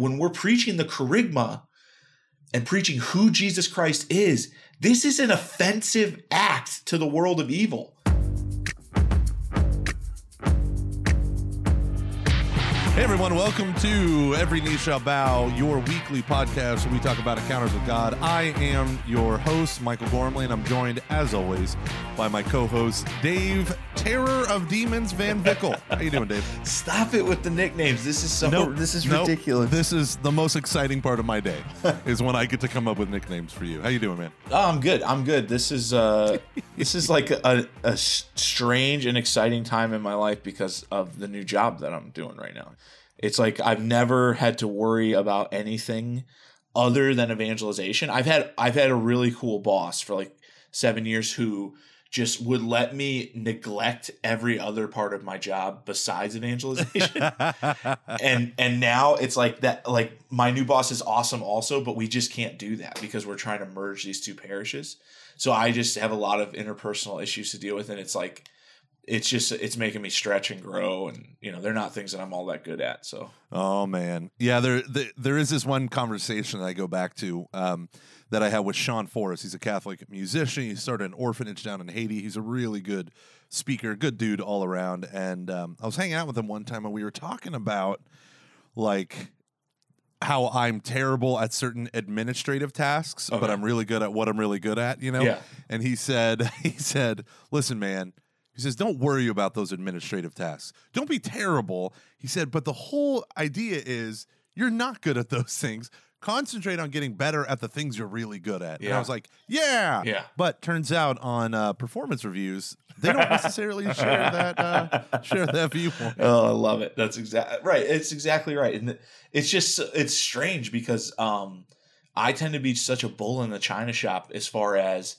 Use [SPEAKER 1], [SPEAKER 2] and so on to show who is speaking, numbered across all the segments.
[SPEAKER 1] When we're preaching the kerygma and preaching who Jesus Christ is, this is an offensive act to the world of evil.
[SPEAKER 2] Hey everyone, welcome to Every Knee Shall Bow, your weekly podcast where we talk about encounters with God. I am your host, Michael Gormley, and I'm joined, as always, by my co-host, Dave Terror of Demons Van Vickle. How you doing, Dave?
[SPEAKER 1] Stop it with the nicknames. This is so
[SPEAKER 2] Nope,
[SPEAKER 1] this is
[SPEAKER 2] nope.
[SPEAKER 1] ridiculous.
[SPEAKER 2] This is the most exciting part of my day, is when I get to come up with nicknames for you. How you doing, man?
[SPEAKER 1] Oh, I'm good. I'm good. This is uh this is like a strange and exciting time in my life because of the new job that I'm doing right now. It's like I've never had to worry about anything other than evangelization. I've had I've had a really cool boss for like 7 years who just would let me neglect every other part of my job besides evangelization. and and now it's like that like my new boss is awesome also but we just can't do that because we're trying to merge these two parishes so i just have a lot of interpersonal issues to deal with and it's like it's just it's making me stretch and grow and you know they're not things that i'm all that good at so
[SPEAKER 2] Oh man, yeah. There, there, there is this one conversation that I go back to um, that I had with Sean Forrest. He's a Catholic musician. He started an orphanage down in Haiti. He's a really good speaker, good dude all around. And um, I was hanging out with him one time, and we were talking about like how I'm terrible at certain administrative tasks, but I'm really good at what I'm really good at. You know.
[SPEAKER 1] Yeah.
[SPEAKER 2] And he said, he said, listen, man. He says, don't worry about those administrative tasks. Don't be terrible. He said, but the whole idea is you're not good at those things. Concentrate on getting better at the things you're really good at. And I was like, yeah.
[SPEAKER 1] Yeah.
[SPEAKER 2] But turns out on uh, performance reviews, they don't necessarily share that uh, share that viewpoint.
[SPEAKER 1] oh i love it that's exactly right it's exactly right and it's just it's strange because um i tend to be such a bull in the china shop as far as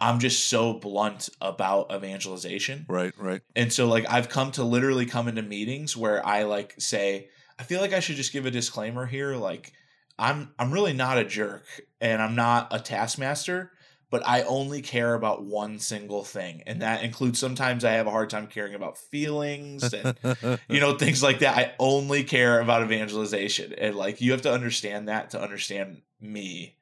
[SPEAKER 1] i'm just so blunt about evangelization
[SPEAKER 2] Right, right.
[SPEAKER 1] And so like I've come to literally come into meetings where I like say, I feel like I should just give a disclaimer here. Like I'm I'm really not a jerk and I'm not a taskmaster, but I only care about one single thing. And that includes sometimes I have a hard time caring about feelings and you know, things like that. I only care about evangelization. And like you have to understand that to understand me.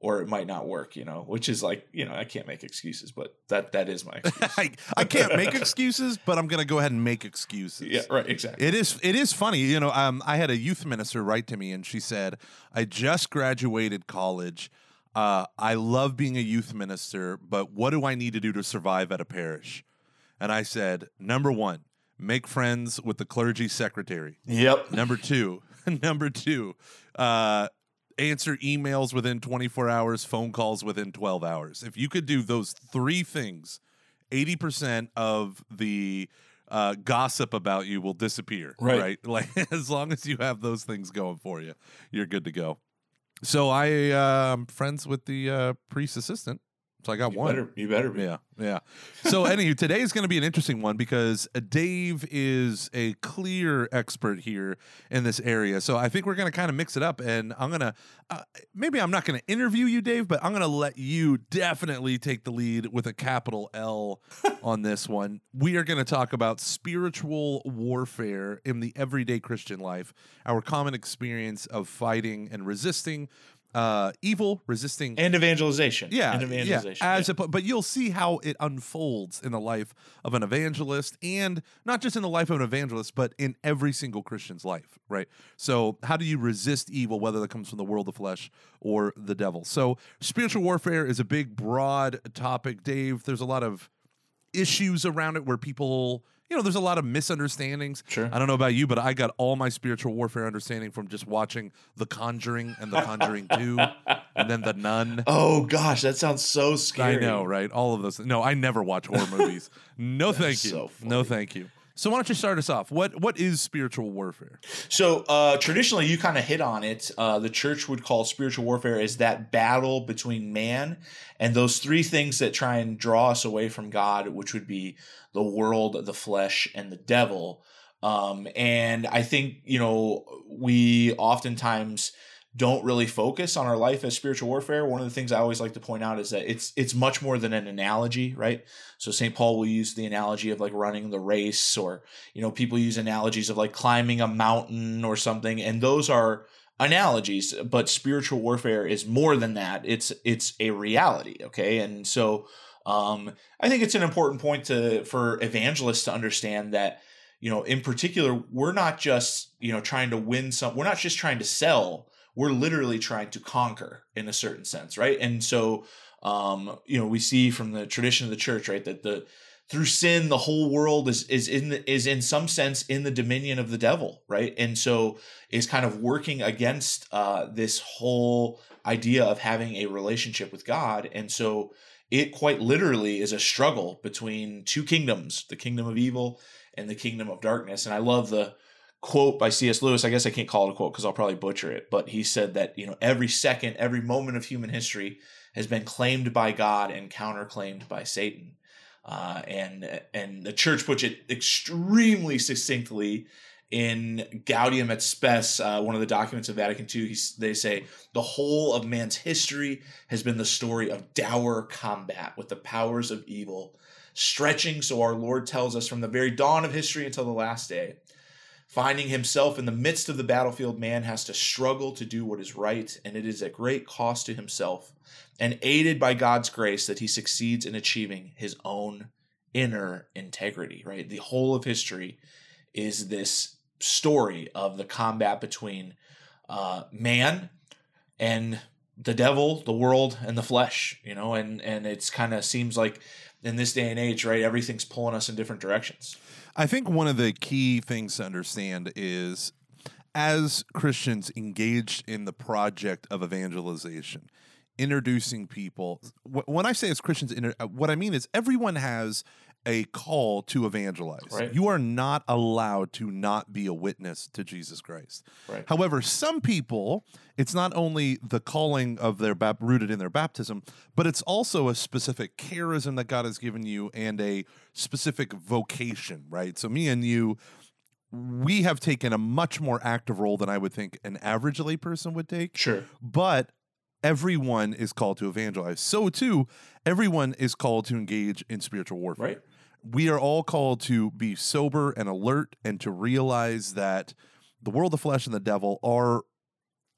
[SPEAKER 1] Or it might not work, you know, which is like, you know, I can't make excuses, but that that is my excuse.
[SPEAKER 2] I, I can't make excuses, but I'm gonna go ahead and make excuses.
[SPEAKER 1] yeah, right, exactly.
[SPEAKER 2] It is it is funny, you know. Um, I had a youth minister write to me, and she said, "I just graduated college. Uh, I love being a youth minister, but what do I need to do to survive at a parish?" And I said, "Number one, make friends with the clergy secretary.
[SPEAKER 1] Yep.
[SPEAKER 2] Number two, number two, uh, answer emails within 24 hours, phone calls within 12 hours. If you could do those three things, 80% of the uh, gossip about you will disappear.
[SPEAKER 1] Right.
[SPEAKER 2] Like as long as you have those things going for you, you're good to go. So I uh, am friends with the uh, priest assistant. So I got
[SPEAKER 1] You
[SPEAKER 2] one.
[SPEAKER 1] better, you better be.
[SPEAKER 2] Yeah, yeah. So, anywho, today is going to be an interesting one because Dave is a clear expert here in this area. So, I think we're going to kind of mix it up, and I'm going to uh, maybe I'm not going to interview you, Dave, but I'm going to let you definitely take the lead with a capital L on this one. We are going to talk about spiritual warfare in the everyday Christian life, our common experience of fighting and resisting. Uh, evil, resisting
[SPEAKER 1] And evangelization.
[SPEAKER 2] yeah,
[SPEAKER 1] And evangelization.
[SPEAKER 2] Yeah, as
[SPEAKER 1] yeah.
[SPEAKER 2] a, but you'll see how it unfolds in the life of an evangelist, and not just in the life of an evangelist, but in every single Christian's life, right? So, how do you resist evil, whether that comes from the world of flesh or the devil? So, spiritual warfare is a big, broad topic, Dave. There's a lot of issues around it where people. You know, there's a lot of misunderstandings.
[SPEAKER 1] Sure.
[SPEAKER 2] I don't know about you, but I got all my spiritual warfare understanding from just watching The Conjuring and The Conjuring 2 and then The Nun.
[SPEAKER 1] oh gosh, that sounds so scary.
[SPEAKER 2] I know, right? All of those. No, I never watch horror movies. No, thank you.
[SPEAKER 1] so
[SPEAKER 2] no, thank you. So why don't you start us off? What what is spiritual warfare?
[SPEAKER 1] So uh, traditionally, you kind of hit on it. Uh, the church would call spiritual warfare is that battle between man and those three things that try and draw us away from God, which would be the world, the flesh, and the devil. Um, and I think you know we oftentimes don't really focus on our life as spiritual warfare. One of the things I always like to point out is that it's it's much more than an analogy, right? So St. Paul will use the analogy of like running the race, or you know, people use analogies of like climbing a mountain or something, and those are analogies, but spiritual warfare is more than that. It's it's a reality, okay? And so um, I think it's an important point to for evangelists to understand that you know, in particular, we're not just you know trying to win some. We're not just trying to sell. We're literally trying to conquer in a certain sense, right? And so um, you know, we see from the tradition of the church, right, that the through sin the whole world is is in the, is in some sense in the dominion of the devil right? And so is kind of working against uh, this whole idea of having a relationship with god. And so it quite literally is a struggle between two kingdoms the kingdom of evil and the kingdom of darkness. And i love the quote by cs lewis i guess i can't call it a quote because i'll probably butcher it but he said that you know every second every moment of human history has been claimed by god and counterclaimed by satan uh, and and the church puts it extremely succinctly in Gaudium et Spes, uh, one of the documents of Vatican II. they say the whole of man's history has been the story of dour combat with the powers of evil, stretching, so our Lord tells us, from the very dawn of history until the last day. Finding himself in the midst of the battlefield, man has to struggle to do what is right, and it is at great cost to himself and aided by God's grace that he succeeds in achieving his own inner integrity, right? The whole of history is this story of the combat between uh, man and the devil, the world, and the flesh, you know, and and it's kind of seems like in this day and age, right, everything's pulling us in different directions.
[SPEAKER 2] I think one of the key things to understand is as Christians engaged in the project of evangelization, introducing people. When I say as Christians, what I mean is everyone has a call to evangelize.
[SPEAKER 1] Right.
[SPEAKER 2] You are not allowed to not be a witness to Jesus Christ.
[SPEAKER 1] Right.
[SPEAKER 2] However, some people, it's not only the calling of their bap- rooted in their baptism, but it's also a specific charism that God has given you and a specific vocation, right? So me and you we have taken a much more active role than I would think an average layperson would take.
[SPEAKER 1] Sure.
[SPEAKER 2] But everyone is called to evangelize. So too, everyone is called to engage in spiritual warfare.
[SPEAKER 1] Right.
[SPEAKER 2] We are all called to be sober and alert and to realize that the world, the flesh, and the devil are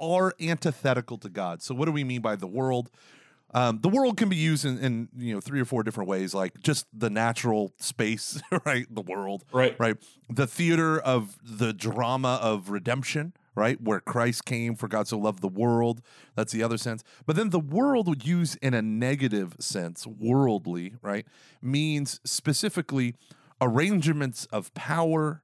[SPEAKER 2] are antithetical to God. So what do we mean by the world? Um, the world can be used in, in, you know three or four different ways, like just the natural space, right? The world,
[SPEAKER 1] right?
[SPEAKER 2] Right. The theater of the drama of redemption, right? Where Christ came for God so loved the world. That's the other sense. But then the world would use in a negative sense, worldly, right? Means specifically arrangements of power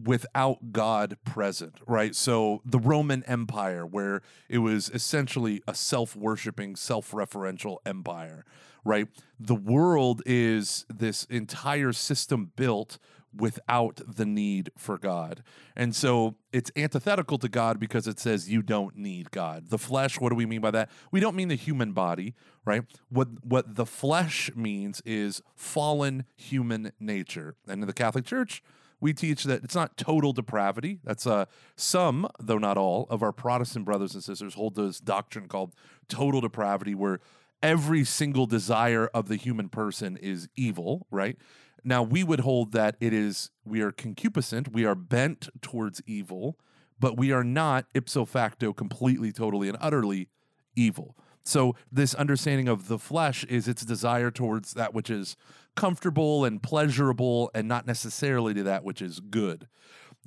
[SPEAKER 2] without God present, right? So the Roman Empire, where it was essentially a self worshiping, self referential empire, right? The world is this entire system built without the need for God. And so it's antithetical to God because it says you don't need God. The flesh, what do we mean by that? We don't mean the human body, right? What what the flesh means is fallen human nature. And in the Catholic Church, we teach that it's not total depravity. That's uh, some, though not all, of our Protestant brothers and sisters hold this doctrine called total depravity, where every single desire of the human person is evil, right? Now, we would hold that it is, we are concupiscent, we are bent towards evil, but we are not ipso facto completely, totally, and utterly evil. So, this understanding of the flesh is its desire towards that which is comfortable and pleasurable and not necessarily to that which is good.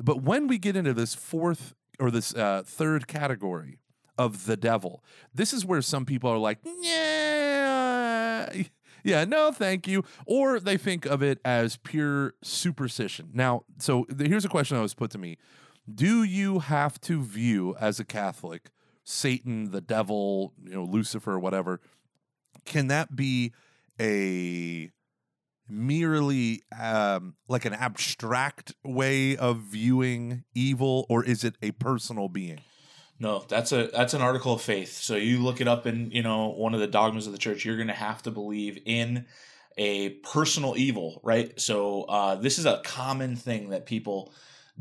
[SPEAKER 2] But when we get into this fourth or this uh, third category of the devil, this is where some people are like, yeah yeah, no, thank you. Or they think of it as pure superstition. Now, so here's a question that was put to me Do you have to view as a Catholic Satan, the devil, you know, Lucifer, whatever? Can that be a merely um, like an abstract way of viewing evil, or is it a personal being?
[SPEAKER 1] No, that's a that's an article of faith. So you look it up in you know one of the dogmas of the church. You're going to have to believe in a personal evil, right? So uh, this is a common thing that people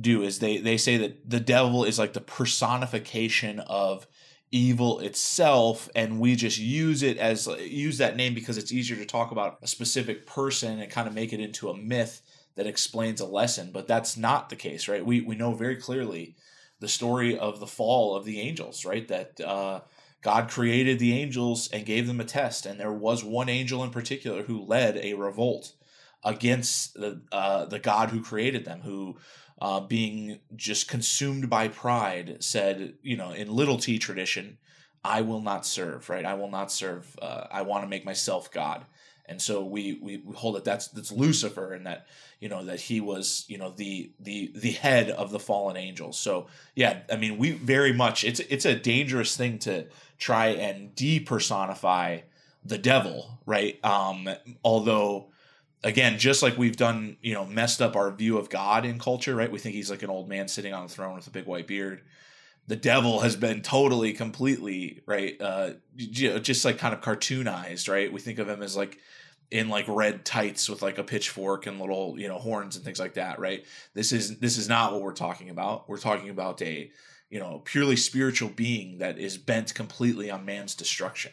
[SPEAKER 1] do is they they say that the devil is like the personification of evil itself and we just use it as use that name because it's easier to talk about a specific person and kind of make it into a myth that explains a lesson but that's not the case right we we know very clearly the story of the fall of the angels, right? That uh, God created the angels and gave them a test, and there was one angel in particular who led a revolt against the uh, the God who created them, who uh, being just consumed by pride said, you know, in little T tradition, I will not serve, right? I will not serve. Uh, I want to make myself God. And so we, we, we hold that that's that's Lucifer and that you know that he was you know the the the head of the fallen angels. So yeah, I mean we very much it's it's a dangerous thing to try and depersonify the devil, right? Um, although again, just like we've done, you know, messed up our view of God in culture, right? We think he's like an old man sitting on a throne with a big white beard. The devil has been totally, completely, right? Uh, just like kind of cartoonized, right? We think of him as like in like red tights with like a pitchfork and little, you know, horns and things like that, right? This is this is not what we're talking about. We're talking about a, you know, purely spiritual being that is bent completely on man's destruction.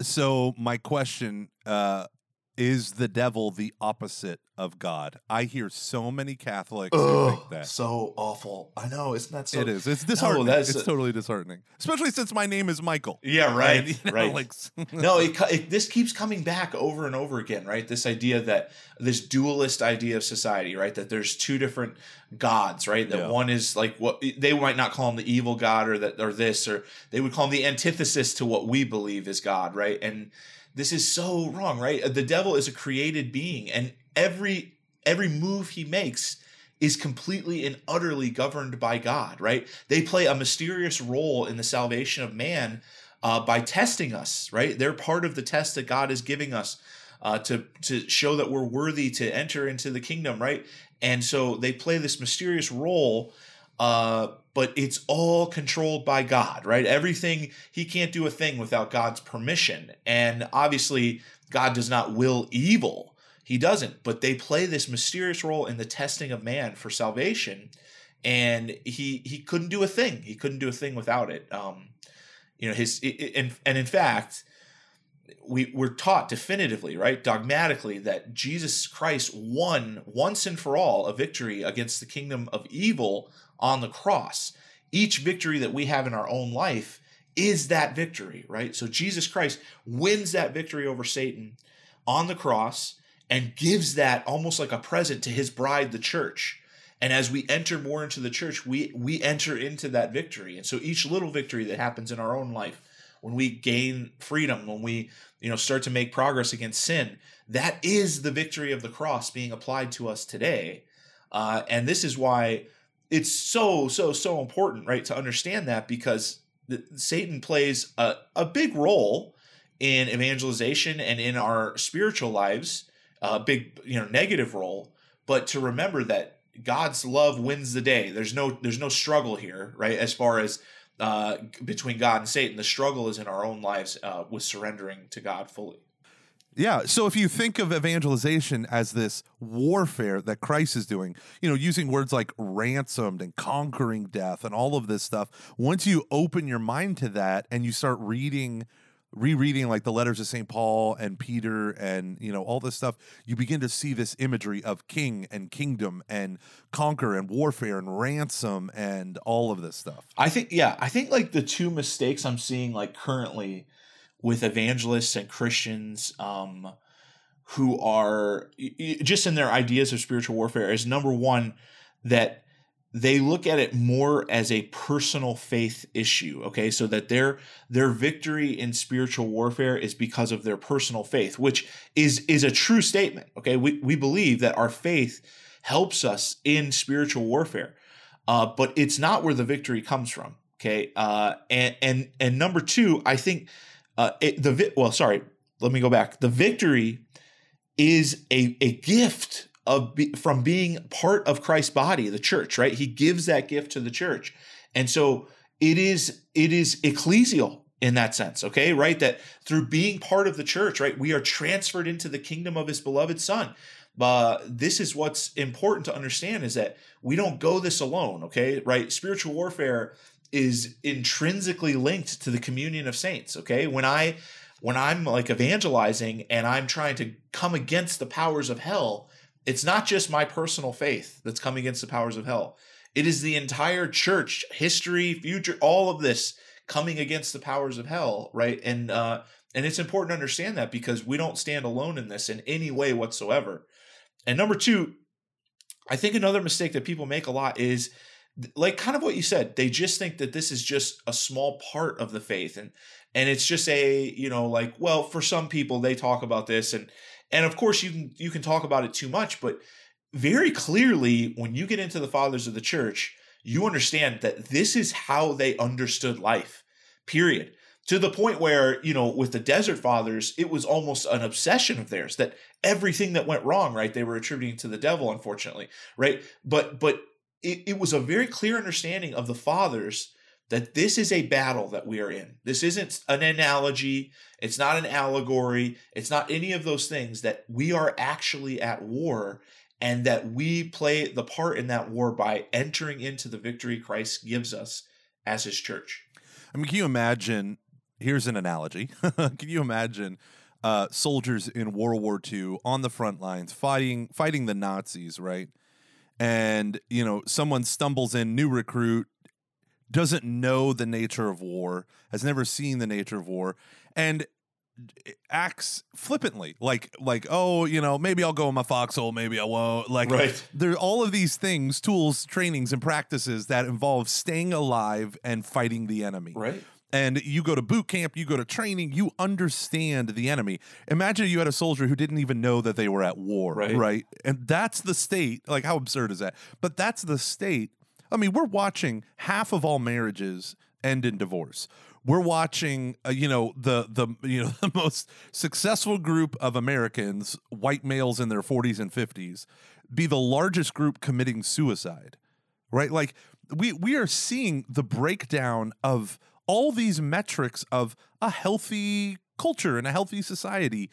[SPEAKER 2] So my question uh is the devil the opposite of God? I hear so many Catholics think that.
[SPEAKER 1] So awful. I know. Isn't that so?
[SPEAKER 2] It is. It's disheartening.
[SPEAKER 1] that's
[SPEAKER 2] it's
[SPEAKER 1] a-
[SPEAKER 2] totally disheartening, especially since my name is Michael.
[SPEAKER 1] Yeah, right.
[SPEAKER 2] And, you know,
[SPEAKER 1] right.
[SPEAKER 2] Like,
[SPEAKER 1] no, it, it, this keeps coming back over and over again, right? This idea that this dualist idea of society, right? That there's two different gods, right? That
[SPEAKER 2] Yeah.
[SPEAKER 1] one is like what they might not call him the evil god or that or this or they would call him the antithesis to what we believe is God, right? And this is so wrong, right? The devil is a created being and every every move he makes is completely and utterly governed by God, right? They play a mysterious role in the salvation of man uh, by testing us, right? They're part of the test that God is giving us uh, to to show that we're worthy to enter into the kingdom, right? And so they play this mysterious role, uh, but it's all controlled by God, right? Everything He can't do a thing without God's permission, and obviously God does not will evil. He doesn't, but they play this mysterious role in the testing of man for salvation, and he he couldn't do a thing. He couldn't do a thing without it. Um, you know his and and in fact we we're taught definitively right dogmatically that jesus christ won once and for all a victory against the kingdom of evil on the cross each victory that we have in our own life is that victory right so jesus christ wins that victory over satan on the cross and gives that almost like a present to his bride the church. And as we enter more into the church we we enter into that victory. And so each little victory that happens in our own life when we gain freedom when we you know start to make progress against sin that is the victory of the cross being applied to us today. Uh, and this is why it's so so so important right to understand that because the, satan plays a, a big role in evangelization and in our spiritual lives a big you know negative role but to remember that god's love wins the day there's no there's no struggle here right as far as uh, between God and Satan. The struggle is in our own lives uh, with surrendering to God fully.
[SPEAKER 2] Yeah. So if you think of evangelization as this warfare that Christ is doing, you know, using words like ransomed and conquering death and all of this stuff, once you open your mind to that and you start reading, rereading like the letters of St. Paul and Peter and, you know, all this stuff, you begin to see this imagery of king and kingdom and conquer and warfare and ransom and all of this stuff.
[SPEAKER 1] I think, yeah, I think like the two mistakes I'm seeing like currently with evangelists and Christians um, who are just in their ideas of spiritual warfare is number one, that they look at it more as a personal faith issue okay? So that their their victory in spiritual warfare is because of their personal faith which is is a true statement okay? We, we believe that our faith helps us in spiritual warfare uh, but it's not where the victory comes from okay? Uh, and and and number two i think uh, it, the vi- well sorry let me go back. The victory is a, a gift of be, from being part of Christ's body, the church, right? He gives that gift to the church. And so it is it is ecclesial in that sense, okay? Right? That through being part of the church, right, we are transferred into the kingdom of his beloved son. Uh, this is what's important to understand is that we don't go this alone, okay? Right? Spiritual warfare is intrinsically linked to the communion of saints, okay? When I when I'm like evangelizing and I'm trying to come against the powers of hell, it's not just my personal faith that's coming against the powers of hell. It is the entire church, history, future, all of this coming against the powers of hell, right? And uh and it's important to understand that because we don't stand alone in this in any way whatsoever. And number 2, I think another mistake that people make a lot is like kind of what you said they just think that this is just a small part of the faith and and it's just a you know like well for some people they talk about this and and of course you can you can talk about it too much but very clearly when you get into the fathers of the church you understand that this is how they understood life period. To the point where you know with the desert fathers it was almost an obsession of theirs that everything that went wrong right they were attributing to the devil unfortunately right? But but it, it was a very clear understanding of the fathers that this is a battle that we are in. This isn't an analogy, it's not an allegory, it's not any of those things, that we are actually at war and that we play the part in that war by entering into the victory Christ gives us as his church.
[SPEAKER 2] I mean, can you imagine? Here's an analogy. can you imagine uh, soldiers in World War II on the front lines fighting fighting the Nazis, right? And you know, someone stumbles in, new recruit, doesn't know the nature of war, has never seen the nature of war, and acts flippantly like like oh you know maybe i'll go in my foxhole maybe i won't like
[SPEAKER 1] right.
[SPEAKER 2] there are all of these things tools trainings and practices that involve staying alive and fighting the enemy
[SPEAKER 1] right
[SPEAKER 2] and you go to boot camp, you go to training, you understand the enemy. Imagine you had a soldier who didn't even know that they were at war,
[SPEAKER 1] right?
[SPEAKER 2] right? And that's the state. Like, how absurd is that? But that's the state. I mean, we're watching half of all marriages end in divorce. We're watching, uh, you know, the the you know the most successful group of Americans, white males in their 40s and 50s, be the largest group committing suicide, right? Like we we are seeing the breakdown of all these metrics of a healthy culture and a healthy society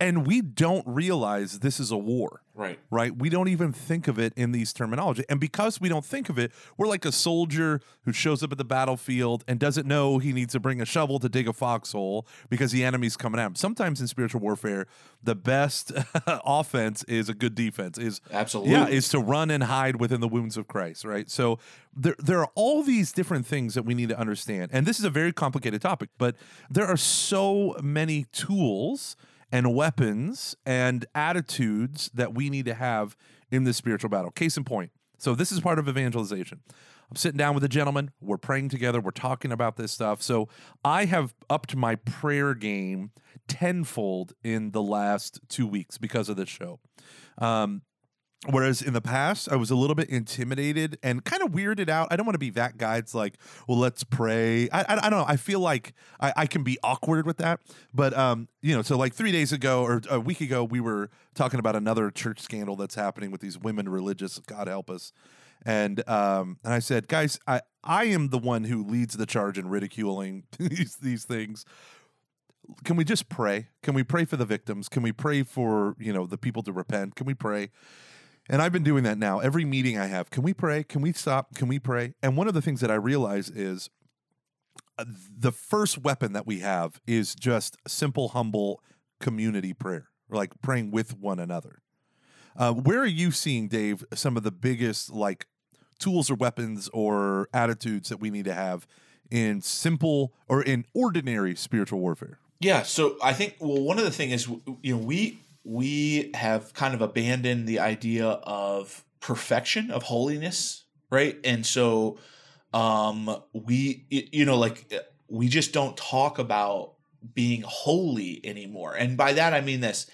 [SPEAKER 2] and we don't realize this is a war.
[SPEAKER 1] Right.
[SPEAKER 2] Right? We don't even think of it in these terminology. And because we don't think of it we're like a soldier who shows up at the battlefield and doesn't know he needs to bring a shovel to dig a foxhole because the enemy's coming at him. Sometimes in spiritual warfare the best offense is a good defense is
[SPEAKER 1] absolutely.
[SPEAKER 2] yeah is to run and hide within the wounds of christ right? So there, there are all these different things that we need to understand. And this is a very complicated topic but there are so many tools and weapons and attitudes that we need to have in this spiritual battle. Case in point. So, this is part of evangelization. I'm sitting down with a gentleman. We're praying together. We're talking about this stuff. So, I have upped my prayer game tenfold in the last two weeks because of this show. Um, Whereas in the past, I was a little bit intimidated and kind of weirded out. I don't want to be that guy. It's like, well, let's pray. I, I, I don't know. I feel like I, I, can be awkward with that. But, um, you know, so like three days ago or a week ago, we were talking about another church scandal that's happening with these women religious. God help us. And um, and I said, guys, I, I am the one who leads the charge in ridiculing these these things can we just pray? Can we pray for the victims? Can we pray for, you know, the people to repent? Can we pray? And I've been doing that now. Every meeting I have, can we pray? Can we stop? Can we pray? And one of the things that I realize is uh, the first weapon that we have is just simple, humble community prayer, like praying with one another. Uh, where are you seeing, Dave, some of the biggest like tools or weapons or attitudes that we need to have in simple or in ordinary spiritual warfare?
[SPEAKER 1] Yeah, so I think well, one of the things is you know we we have kind of abandoned the idea of perfection of holiness right? And so um we you know like we just don't talk about being holy anymore. And by that i mean this.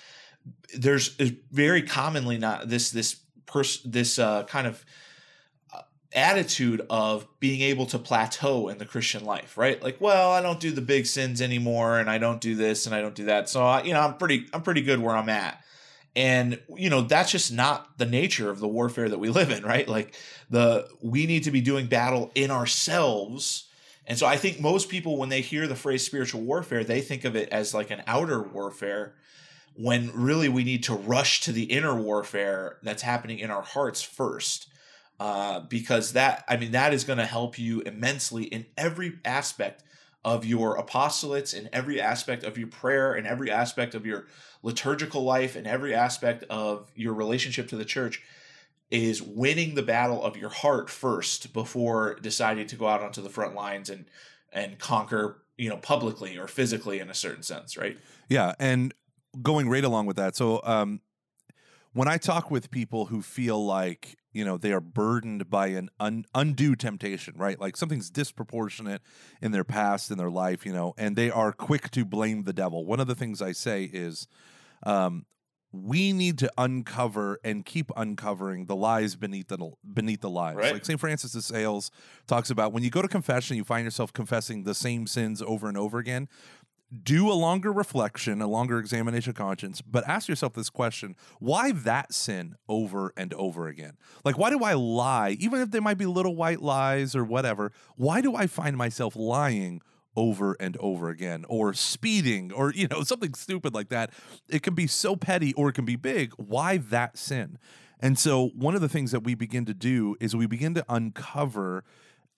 [SPEAKER 1] There's very commonly not this this person this uh kind of attitude of being able to plateau in the Christian life, right? Like, well, I don't do the big sins anymore and I don't do this and I don't do that. So, I, you know, I'm pretty I'm pretty good where I'm at. And you know, that's just not the nature of the warfare that we live in, right? Like the we need to be doing battle in ourselves. And so I think most people when they hear the phrase spiritual warfare, they think of it as like an outer warfare when really we need to rush to the inner warfare that's happening in our hearts first uh, because that I mean that is going to help you immensely in every aspect of your apostolates, in every aspect of your prayer, in every aspect of your liturgical life, in every aspect of your relationship to the church. is winning the battle of your heart first before deciding to go out onto the front lines and and conquer you know publicly or physically in a certain sense right
[SPEAKER 2] Yeah, and going right along with that. So, um, when I talk with people who feel like you know they are burdened by an un- undue temptation, right? Like something's disproportionate in their past in their life, you know, and they are quick to blame the devil. One of the things I say is, um, we need to uncover and keep uncovering the lies beneath the beneath the lies.
[SPEAKER 1] Right.
[SPEAKER 2] Like St. Francis de Sales talks about when you go to confession, you find yourself confessing the same sins over and over again do a longer reflection, a longer examination of conscience, but ask yourself this question why that sin over and over again? Like, why do I lie, even if they might be little white lies or whatever? Why do I find myself lying? over and over again or speeding or you know something stupid like that it can be so petty or it can be big why that sin and so one of the things that we begin to do is we begin to uncover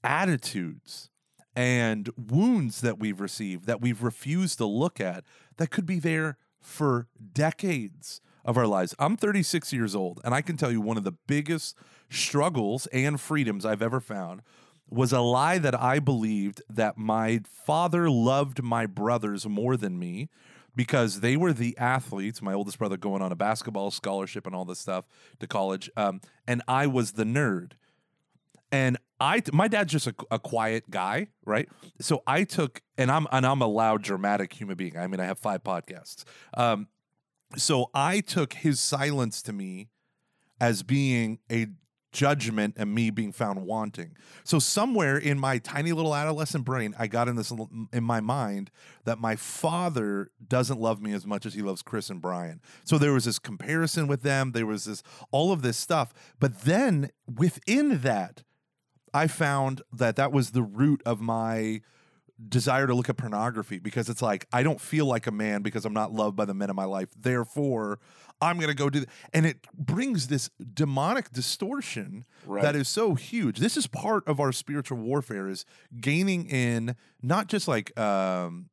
[SPEAKER 2] attitudes and wounds that we've received that we've refused to look at that could be there for decades of our lives. I'm 36 years old, and I can tell you one of the biggest struggles and freedoms I've ever found was a lie that I believed that my father loved my brothers more than me because they were the athletes, my oldest brother going on a basketball scholarship and all this stuff to college, um, and I was the nerd and I my dad's just a, a quiet guy, right? So I took and I'm and I'm a loud, dramatic human being. I mean, I have five podcasts. Um, so I took his silence to me as being a judgment and me being found wanting. So somewhere in my tiny little adolescent brain, I got in this in my mind that my father doesn't love me as much as he loves Chris and Brian. So there was this comparison with them. There was this all of this stuff. But then within that, I found that that was the root of my desire to look at pornography because it's like I don't feel like a man because I'm not loved by the men in my life. Therefore, I'm going to go do that. And it brings this demonic distortion
[SPEAKER 1] Right.
[SPEAKER 2] that is so huge. This is part of our spiritual warfare is gaining in not just like um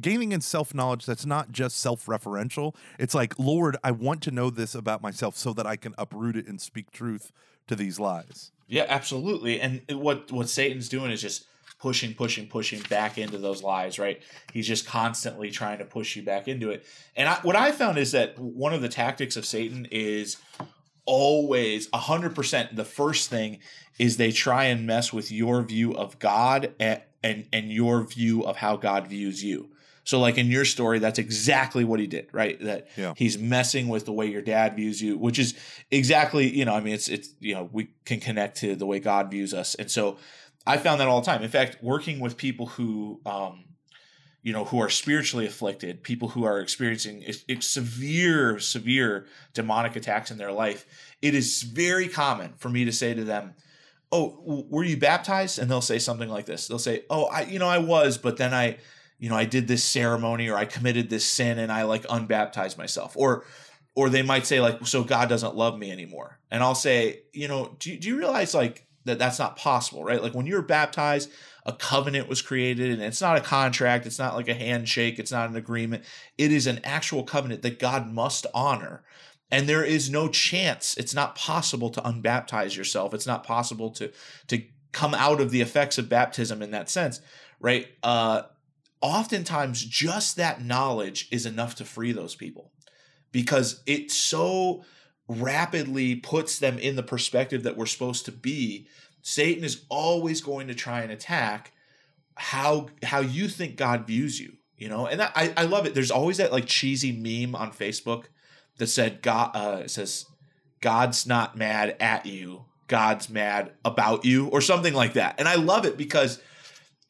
[SPEAKER 2] gaining in self-knowledge that's not just self-referential. It's like, Lord, I want to know this about myself so that I can uproot it and speak truth to these lies.
[SPEAKER 1] Yeah, absolutely. And what what Satan's doing is just pushing, pushing, pushing back into those lies, right? He's just constantly trying to push you back into it. And I, what I found is that one of the tactics of Satan is always 100% the first thing is they try and mess with your view of God and and, and your view of how God views you. So like in your story that's exactly what he did, right? That
[SPEAKER 2] Yeah.
[SPEAKER 1] he's messing with the way your dad views you, which is exactly, you know, I mean it's it's you know, we can connect to the way God views us. And so I found that all the time. In fact, working with people who um you know, who are spiritually afflicted, people who are experiencing ex- ex- severe, severe demonic attacks in their life, it is very common for me to say to them, "Oh, were you baptized?" And they'll say something like this. They'll say, "Oh, I, you know, I was, but then I, you know, I did this ceremony or I committed this sin and I like unbaptized myself." Or, or they might say like, "So God doesn't love me anymore." And I'll say, "You know, do you, do you realize like that that's not possible, right? Like when you're baptized." a covenant was created and it's not a contract it's not like a handshake it's not an agreement it is an actual covenant that god must honor and there is no chance it's not possible to unbaptize yourself it's not possible to to come out of the effects of baptism in that sense right uh oftentimes just that knowledge is enough to free those people because it so rapidly puts them in the perspective that we're supposed to be Satan is always going to try and attack how how you think God views you, you know. And that, I I love it. There's always that like cheesy meme on Facebook that said God uh, says God's not mad at you, God's mad about you, or something like that. And I love it because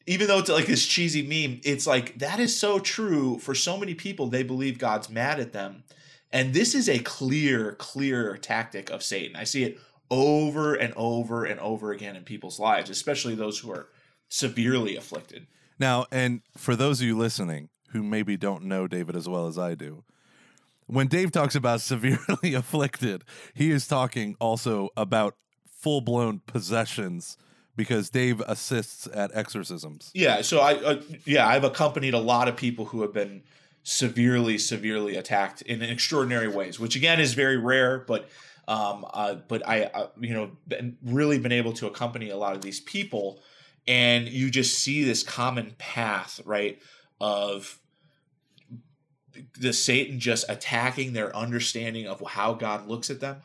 [SPEAKER 1] even though it's like this cheesy meme, it's like that is so true for so many people. They believe God's mad at them, and this is a clear, clear tactic of Satan. I see it over and over and over again in people's lives, especially those who are severely afflicted.
[SPEAKER 2] Now, and for those of you listening who maybe don't know David as well as I do, when Dave talks about severely afflicted, he is talking also about full blown possessions because Dave assists at exorcisms.
[SPEAKER 1] Yeah, so I uh, yeah, I've accompanied a lot of people who have been severely severely attacked in extraordinary ways, which again is very rare, but Um, uh, but I, uh, you know, been, really been able to accompany a lot of these people, and you just see this common path, right? Of the Satan just attacking their understanding of how God looks at them,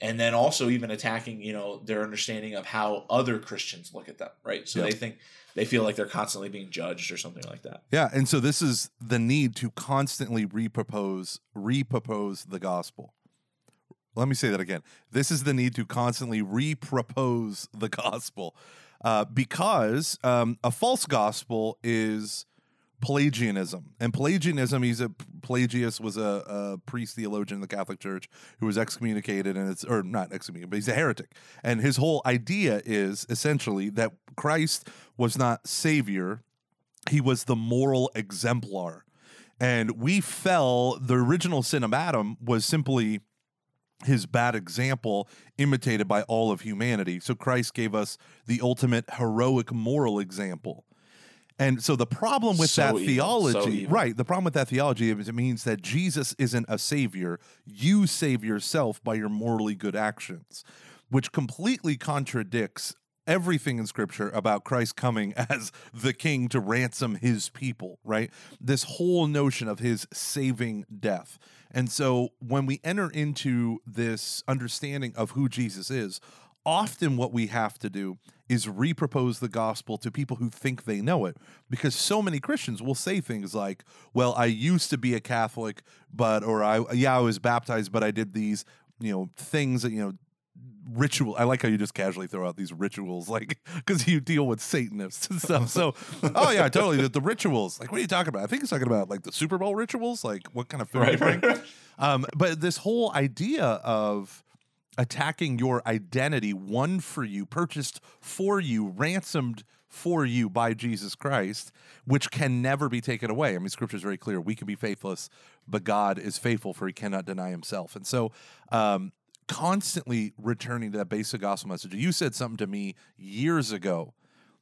[SPEAKER 1] and then also even attacking, you know, their understanding of how other Christians look at them, right? So they think they feel like they're constantly being judged or something like that.
[SPEAKER 2] Yeah, and so this is the need to constantly repropose repropose the gospel. Let me say that again. This is the need to constantly repropose the gospel, uh, because um, a false gospel is Pelagianism, and Pelagianism. He's a Pelagius was a, a priest theologian in the Catholic Church who was excommunicated, and it's or not excommunicated, but he's a heretic. And his whole idea is essentially that Christ was not savior; he was the moral exemplar. And we fell. The original sin of Adam was simply his bad example imitated by all of humanity. So Christ gave us the ultimate heroic moral example. And so the problem with
[SPEAKER 1] So
[SPEAKER 2] that
[SPEAKER 1] evil,
[SPEAKER 2] theology,
[SPEAKER 1] evil.
[SPEAKER 2] right? The problem with that theology is it means that Jesus isn't a savior. You save yourself by your morally good actions, which completely contradicts everything in scripture about Christ coming as the king to ransom his people, right? This whole notion of his saving death. And so when we enter into this understanding of who Jesus is, often what we have to do is repropose the gospel to people who think they know it because so many Christians will say things like, "Well, I used to be a Catholic, but or I yeah, I was baptized, but I did these, you know, things that, you know, ritual. I like how you just casually throw out these rituals, like because you deal with Satanists and stuff. So, oh yeah, totally. The, the rituals, like, what are you talking about? I think he's talking about like the Super Bowl rituals, like what kind of food you
[SPEAKER 1] Right, right, right.
[SPEAKER 2] Um, but this whole idea of attacking your identity, won for you, purchased for you, ransomed for you by Jesus Christ, which can never be taken away. I mean, scripture is very clear. We can be faithless, but God is faithful, for he cannot deny himself. And so, um, constantly returning to that basic gospel message. You said something to me years ago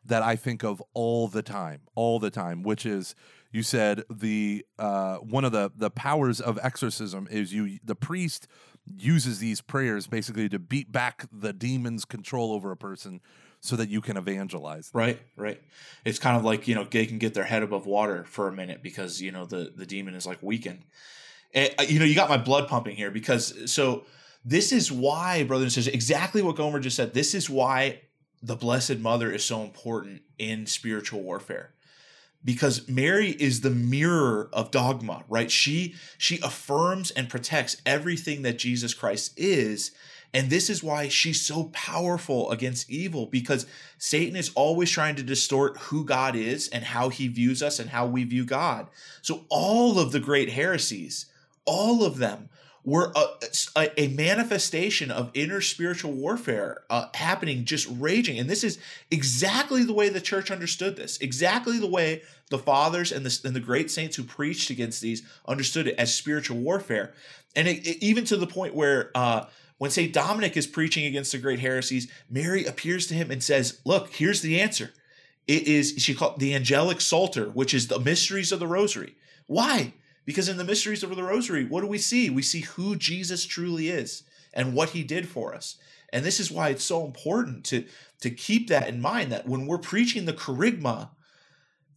[SPEAKER 2] that I think of all the time, all the time, which is you said the uh, one of the the powers of exorcism is you the priest uses these prayers basically to beat back the demon's control over a person so that you can evangelize. them.
[SPEAKER 1] Right, right. It's kind of like you know they can get their head above water for a minute because you know the the demon is like weakened. And, uh, you know, you got my blood pumping here because so this is why, brothers and sisters, exactly what Gomer just said. This is why the Blessed Mother is so important in spiritual warfare because Mary is the mirror of dogma, right? She she affirms and protects everything that Jesus Christ is. And this is why she's so powerful against evil because Satan is always trying to distort who God is and how he views us and how we view God. So all of the great heresies, all of them were a, a, manifestation of inner spiritual warfare uh, happening, just raging. And this is exactly the way the church understood this, exactly the way the fathers and the, and the great saints who preached against these understood it as spiritual warfare. And it, it- even to the point where uh, when St. Dominic is preaching against the great heresies, Mary appears to him and says, Look, here's the answer. It is, she called the angelic psalter, which is the mysteries of the rosary. Why? Because in the mysteries of the rosary, what do we see? We see who Jesus truly is and what he did for us. And this is why it's so important to, to keep that in mind that when we're preaching the kerygma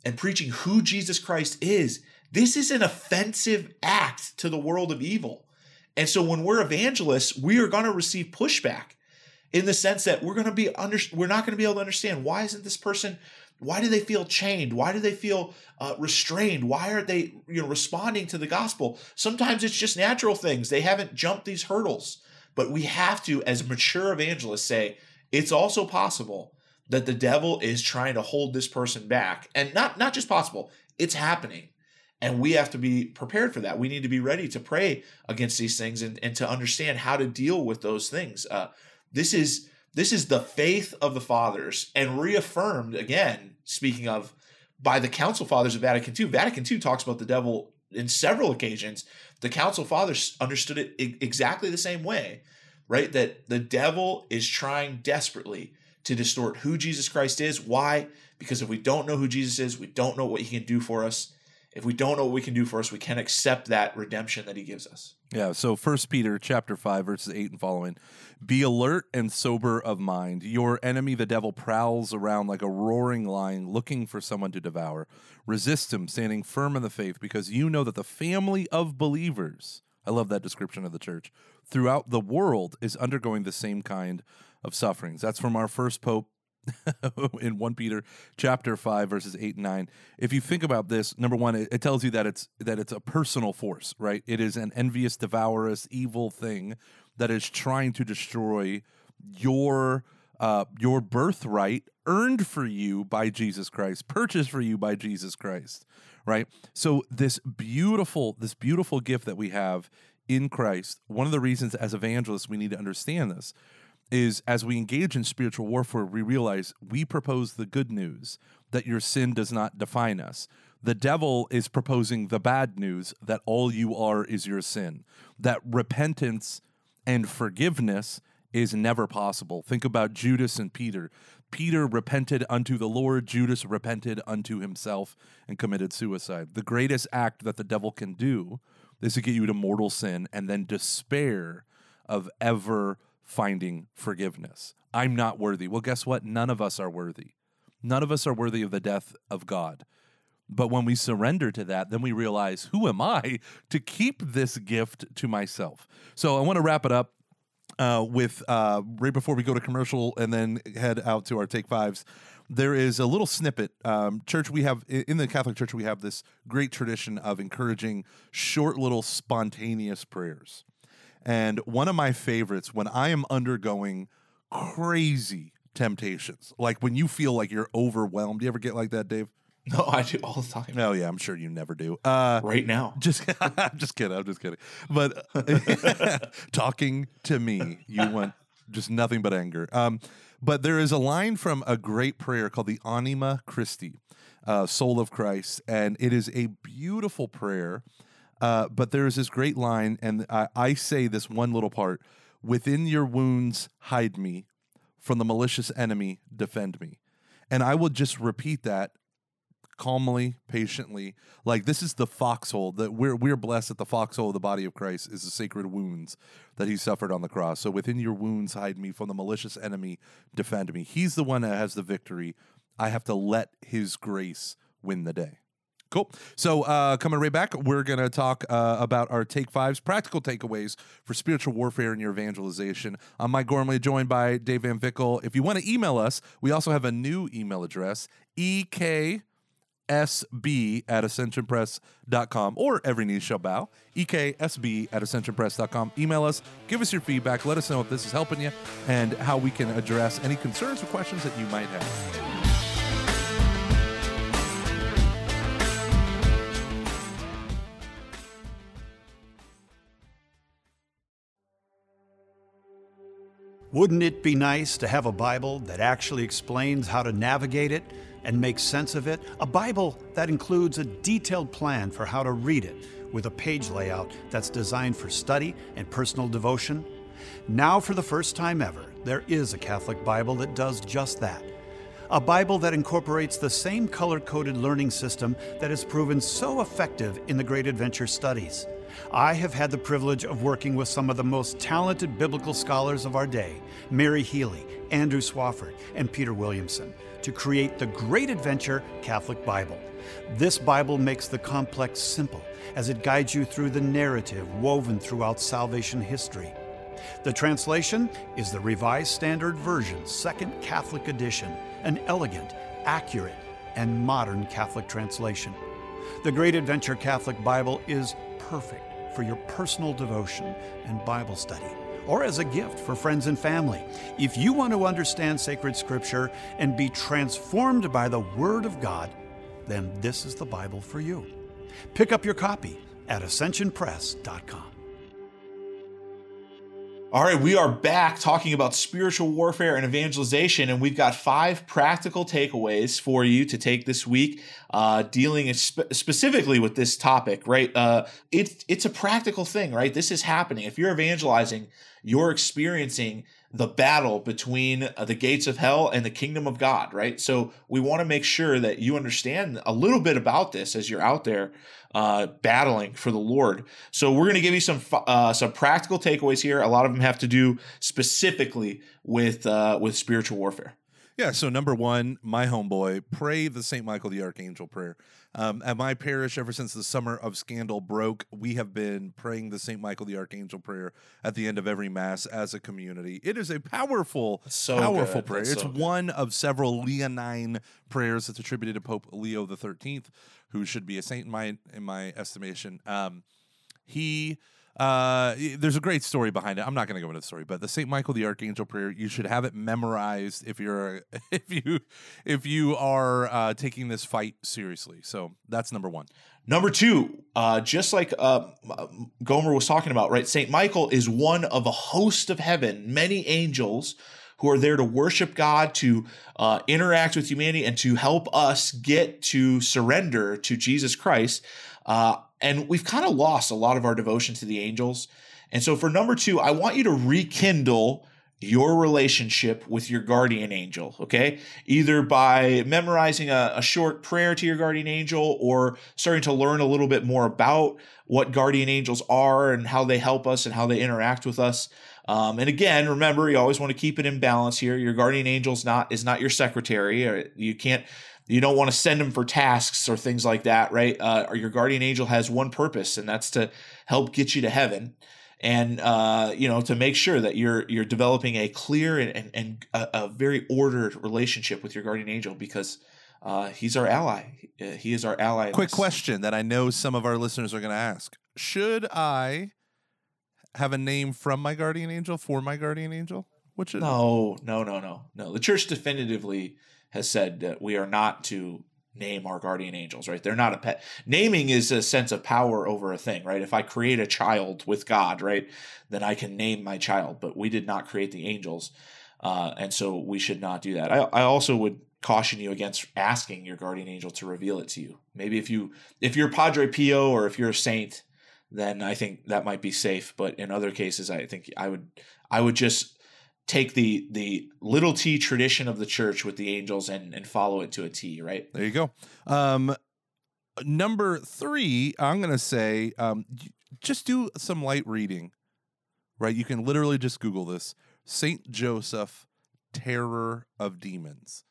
[SPEAKER 1] and preaching who Jesus Christ is, this is an offensive act to the world of evil. And so when we're evangelists, we are going to receive pushback in the sense that we're going to be under we're not going to be able to understand why isn't this person why do they feel chained? Why do they feel uh, restrained? Why aren't they you know responding to the gospel? Sometimes it's just natural things. They haven't jumped these hurdles. But we have to as mature evangelists say it's also possible that the devil is trying to hold this person back. And not not just possible it's happening. And we have to be prepared for that. We need to be ready to pray against these things and, and to understand how to deal with those things. Uh, this is this is the faith of the fathers and reaffirmed again speaking of by the council fathers of vatican ii vatican ii talks about the devil in several occasions. The council fathers understood it exactly the same way right? That the devil is trying desperately to distort who jesus christ is. Why? Because if we don't know who jesus is we don't know what he can do for us if we don't know what we can do for us, we can accept that redemption that he gives us.
[SPEAKER 2] Yeah, so First Peter chapter 5 verses 8 and following. Be alert and sober of mind. Your enemy the devil prowls around like a roaring lion looking for someone to devour. Resist him, standing firm in the faith because you know that the family of believers, I love that description of the church, throughout the world is undergoing the same kind of sufferings. That's from our first pope in 1 Peter chapter 5 verses 8 and 9. If you think about this, number 1 it, it, tells you that it's that it's a personal force, right? It is an envious, devourous, evil thing that is trying to destroy your uh, your birthright earned for you by Jesus Christ, purchased for you by Jesus Christ, right? So this beautiful this beautiful gift that we have in Christ, one of the reasons as evangelists we need to understand this is as we engage in spiritual warfare, we realize we propose the good news that your sin does not define us. The devil is proposing the bad news that all you are is your sin, that repentance and forgiveness is never possible. Think about Judas and Peter. Peter repented unto the Lord, Judas repented unto himself and committed suicide. The greatest act that the devil can do is to get you to mortal sin and then despair of ever finding forgiveness. I'm not worthy. Well, guess what? None of us are worthy. None of us are worthy of the death of God. But when we surrender to that, then we realize, who am I to keep this gift to myself? So I want to wrap it up uh, with uh, right before we go to commercial and then head out to our take fives. There is a little snippet. Um, church, we have in the Catholic Church, we have this great tradition of encouraging short, little spontaneous prayers. And one of my favorites when I am undergoing crazy temptations, like when you feel like you're overwhelmed. You ever get like that, Dave?
[SPEAKER 1] No, I do all the time.
[SPEAKER 2] Oh yeah, I'm sure you never do. Uh,
[SPEAKER 1] right now,
[SPEAKER 2] just I'm just kidding. I'm just kidding. But talking to me, you want just nothing but anger. Um, but there is a line from a great prayer called the Anima Christi, uh, Soul of Christ, and it is a beautiful prayer uh, but there is this great line, and I, I say this one little part within your wounds, hide me. From the malicious enemy, defend me. And I will just repeat that calmly, patiently. Like this is the foxhole that we're we're blessed that the foxhole of the body of Christ is the sacred wounds that he suffered on the cross. So within your wounds hide me from the malicious enemy, defend me. He's the one that has the victory. I have to let his grace win the day. Cool. So, uh, coming right back, we're going to talk uh, about our take fives, practical takeaways for spiritual warfare and your evangelization. I'm Mike Gormley, joined by Dave Van Vickle. If you want to email us, we also have a new email address, EK sb at ascensionpress.com or every knee shall bow eksb at ascensionpress.com email us give us your feedback let us know if this is helping you and how we can address any concerns or questions that you might have
[SPEAKER 3] Wouldn't it be nice to have a Bible that actually explains how to navigate it and make sense of it? A Bible that includes a detailed plan for how to read it with a page layout that's designed for study and personal devotion? Now, for the first time ever, there is a Catholic Bible that does just that. A Bible that incorporates the same color coded learning system that has proven so effective in the Great Adventure studies. I have had the privilege of working with some of the most talented biblical scholars of our day, Mary Healy, Andrew Swafford, and Peter Williamson, to create the Great Adventure Catholic Bible. This Bible makes the complex simple as it guides you through the narrative woven throughout salvation history. The translation is the Revised Standard Version, Second Catholic Edition, an elegant, accurate, and modern Catholic translation. The Great Adventure Catholic Bible is perfect for your personal devotion and Bible study, or as a gift for friends and family. If you want to understand sacred scripture and be transformed by the Word of God, then this is the Bible for you. Pick up your copy at ascensionpress.com.
[SPEAKER 1] All right, we are back talking about spiritual warfare and evangelization, and we've got five practical takeaways for you to take this week, uh, dealing spe- specifically with this topic. Right, uh, it's it's a practical thing, right? This is happening. If you're evangelizing, you're experiencing the battle between uh, the gates of hell and the kingdom of God, right? So we want to make sure that you understand a little bit about this as you're out there uh, battling for the Lord. So we're going to give you some uh, some practical takeaways here. A lot of them have to do specifically with uh, with spiritual warfare.
[SPEAKER 2] Yeah. So number one, my homeboy, pray the Saint Michael the Archangel prayer. Um, at my parish, ever since the summer of scandal broke, we have been praying the Saint Michael the Archangel prayer at the end of every mass as a community. It is a powerful,
[SPEAKER 1] so
[SPEAKER 2] powerful
[SPEAKER 1] good.
[SPEAKER 2] prayer.
[SPEAKER 1] That's
[SPEAKER 2] it's
[SPEAKER 1] so
[SPEAKER 2] one of several Leonine prayers that's attributed to Pope Leo the Thirteenth, who should be a saint in my in my estimation. Um, he uh, there's a great story behind it. I'm not going to go into the story, but the Saint Michael the Archangel prayer, you should have it memorized if you're if you if you are uh, taking this fight seriously. So that's number one.
[SPEAKER 1] Number two, uh, just like uh, Gomer was talking about, right? Saint Michael is one of a host of heaven, many angels who are there to worship God, to uh, interact with humanity, and to help us get to surrender to Jesus Christ. Uh, and we've kind of lost a lot of our devotion to the angels. And so for number two, I want you to rekindle your relationship with your guardian angel, okay? Either by memorizing a, a, short prayer to your guardian angel or starting to learn a little bit more about what guardian angels are and how they help us and how they interact with us. Um, and again, remember, you always want to keep it in balance here. Your guardian angel's not is not your secretary. Or you can't you don't want to send them for tasks or things like that, right? Uh, or your guardian angel has one purpose, and that's to help get you to heaven, and uh, you know to make sure that you're you're developing a clear and and, and a, a, very ordered relationship with your guardian angel because uh, he's our ally. He is our ally.
[SPEAKER 2] Quick question that I know some of our listeners are going to ask: Should I have a name from my guardian angel for my guardian angel?
[SPEAKER 1] Which is no, no, no, no, no. The church definitively has said that we are not to name our guardian angels, right? They're not a pet. Naming is a sense of power over a thing, right? If I create a child with God, right, then I can name my child, but we did not create the angels. Uh, and so we should not do that. I, I also would caution you against asking your guardian angel to reveal it to you. Maybe if you if you're Padre Pio or if you're a saint, then I think that might be safe. But in other cases, I think I would I would just take the the little t tradition of the church with the angels and and follow it to a t right?
[SPEAKER 2] There you go. Um number three i'm gonna say um just do some light reading right? You can literally just google this. Saint joseph terror of demons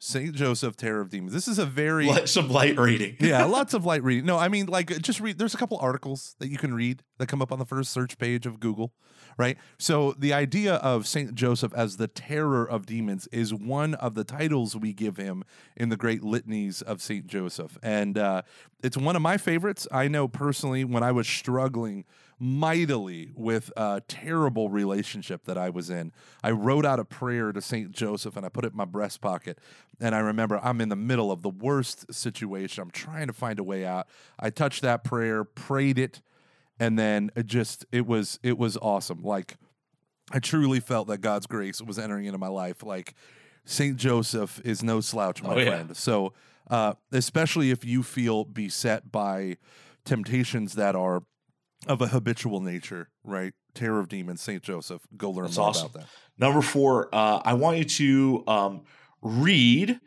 [SPEAKER 2] Saint Joseph, Terror of Demons. This is a very
[SPEAKER 1] some light reading.
[SPEAKER 2] yeah, lots of light reading. No, I mean like just read. There's a couple articles that you can read that come up on the first search page of Google, right? So the idea of Saint Joseph as the terror of demons is one of the titles we give him in the great litanies of Saint Joseph, and uh, it's one of my favorites. I know personally when I was struggling mightily with a terrible relationship that I was in. I wrote out a prayer to St. Joseph and I put it in my breast pocket. And I remember I'm in the middle of the worst situation. I'm trying to find a way out. I touched that prayer, prayed it, and then it just it was it was awesome. Like I truly felt that God's grace was entering into my life. Like St. Joseph is no slouch, my
[SPEAKER 1] oh, yeah.
[SPEAKER 2] friend. So uh, especially if you feel beset by temptations that are of a habitual nature, right? Terror of Demons, St. Joseph. Go learn
[SPEAKER 1] That's
[SPEAKER 2] more
[SPEAKER 1] awesome.
[SPEAKER 2] about that.
[SPEAKER 1] Number four, uh, I want you to um, read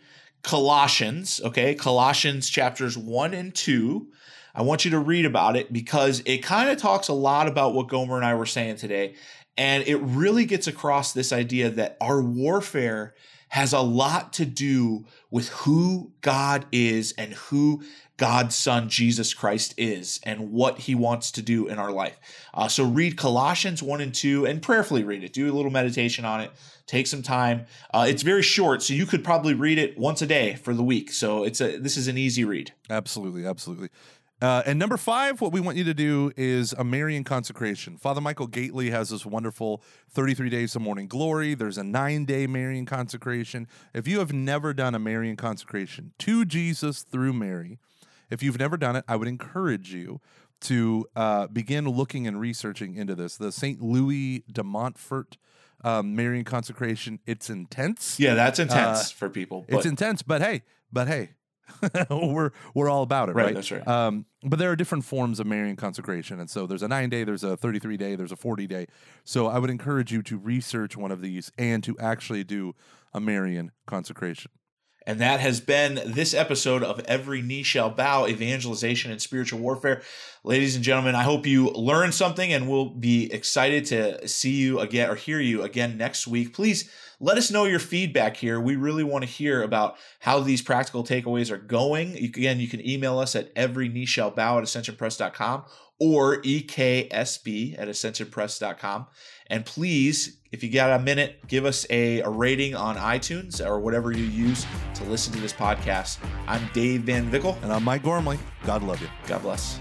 [SPEAKER 1] Colossians, okay? Colossians chapters one and two. I want you to read about it because it kind of talks a lot about what Gomer and I were saying today. And it really gets across this idea that our warfare has a lot to do with who God is and who God's Son, Jesus Christ, is and what he wants to do in our life. Uh, so read Colossians 1 and 2 and prayerfully read it. Do a little meditation on it. Take some time. Uh, it's very short, so you could probably read it once a day for the week. So it's a this is an easy read.
[SPEAKER 2] Absolutely, absolutely. Uh, and number five, what we want you to do is a Marian consecration. Father Michael Gaitley has this wonderful 33 days of morning glory. There's a nine day Marian consecration. If you have never done a Marian consecration to Jesus through Mary, if you've never done it, I would encourage you to uh, begin looking and researching into this. The St. Louis de Montfort um, Marian consecration, it's intense.
[SPEAKER 1] Yeah, that's intense uh, for people.
[SPEAKER 2] But. It's intense, but hey, but hey, we're we're all about it,
[SPEAKER 1] Right,
[SPEAKER 2] right?
[SPEAKER 1] that's right.
[SPEAKER 2] Um, but there are different forms of Marian consecration, and so there's a nine day, there's a 33 day, there's a 40 day. So I would encourage you to research one of these and to actually do a Marian consecration.
[SPEAKER 1] And that has been this episode of Every Knee Shall Bow Evangelization and Spiritual Warfare. Ladies and gentlemen, I hope you learned something and we'll be excited to see you again or hear you again next week. Please let us know your feedback here. We really want to hear about how these practical takeaways are going. You, again, you can email us at every knee shall bow at ascensionpress.com or EKSB at ascensionpress.com. And please, if you got a minute, give us a, a rating on iTunes or whatever you use to listen to this podcast. I'm Dave Van Vickle.
[SPEAKER 2] And I'm Mike Gormley. God love you.
[SPEAKER 1] God bless.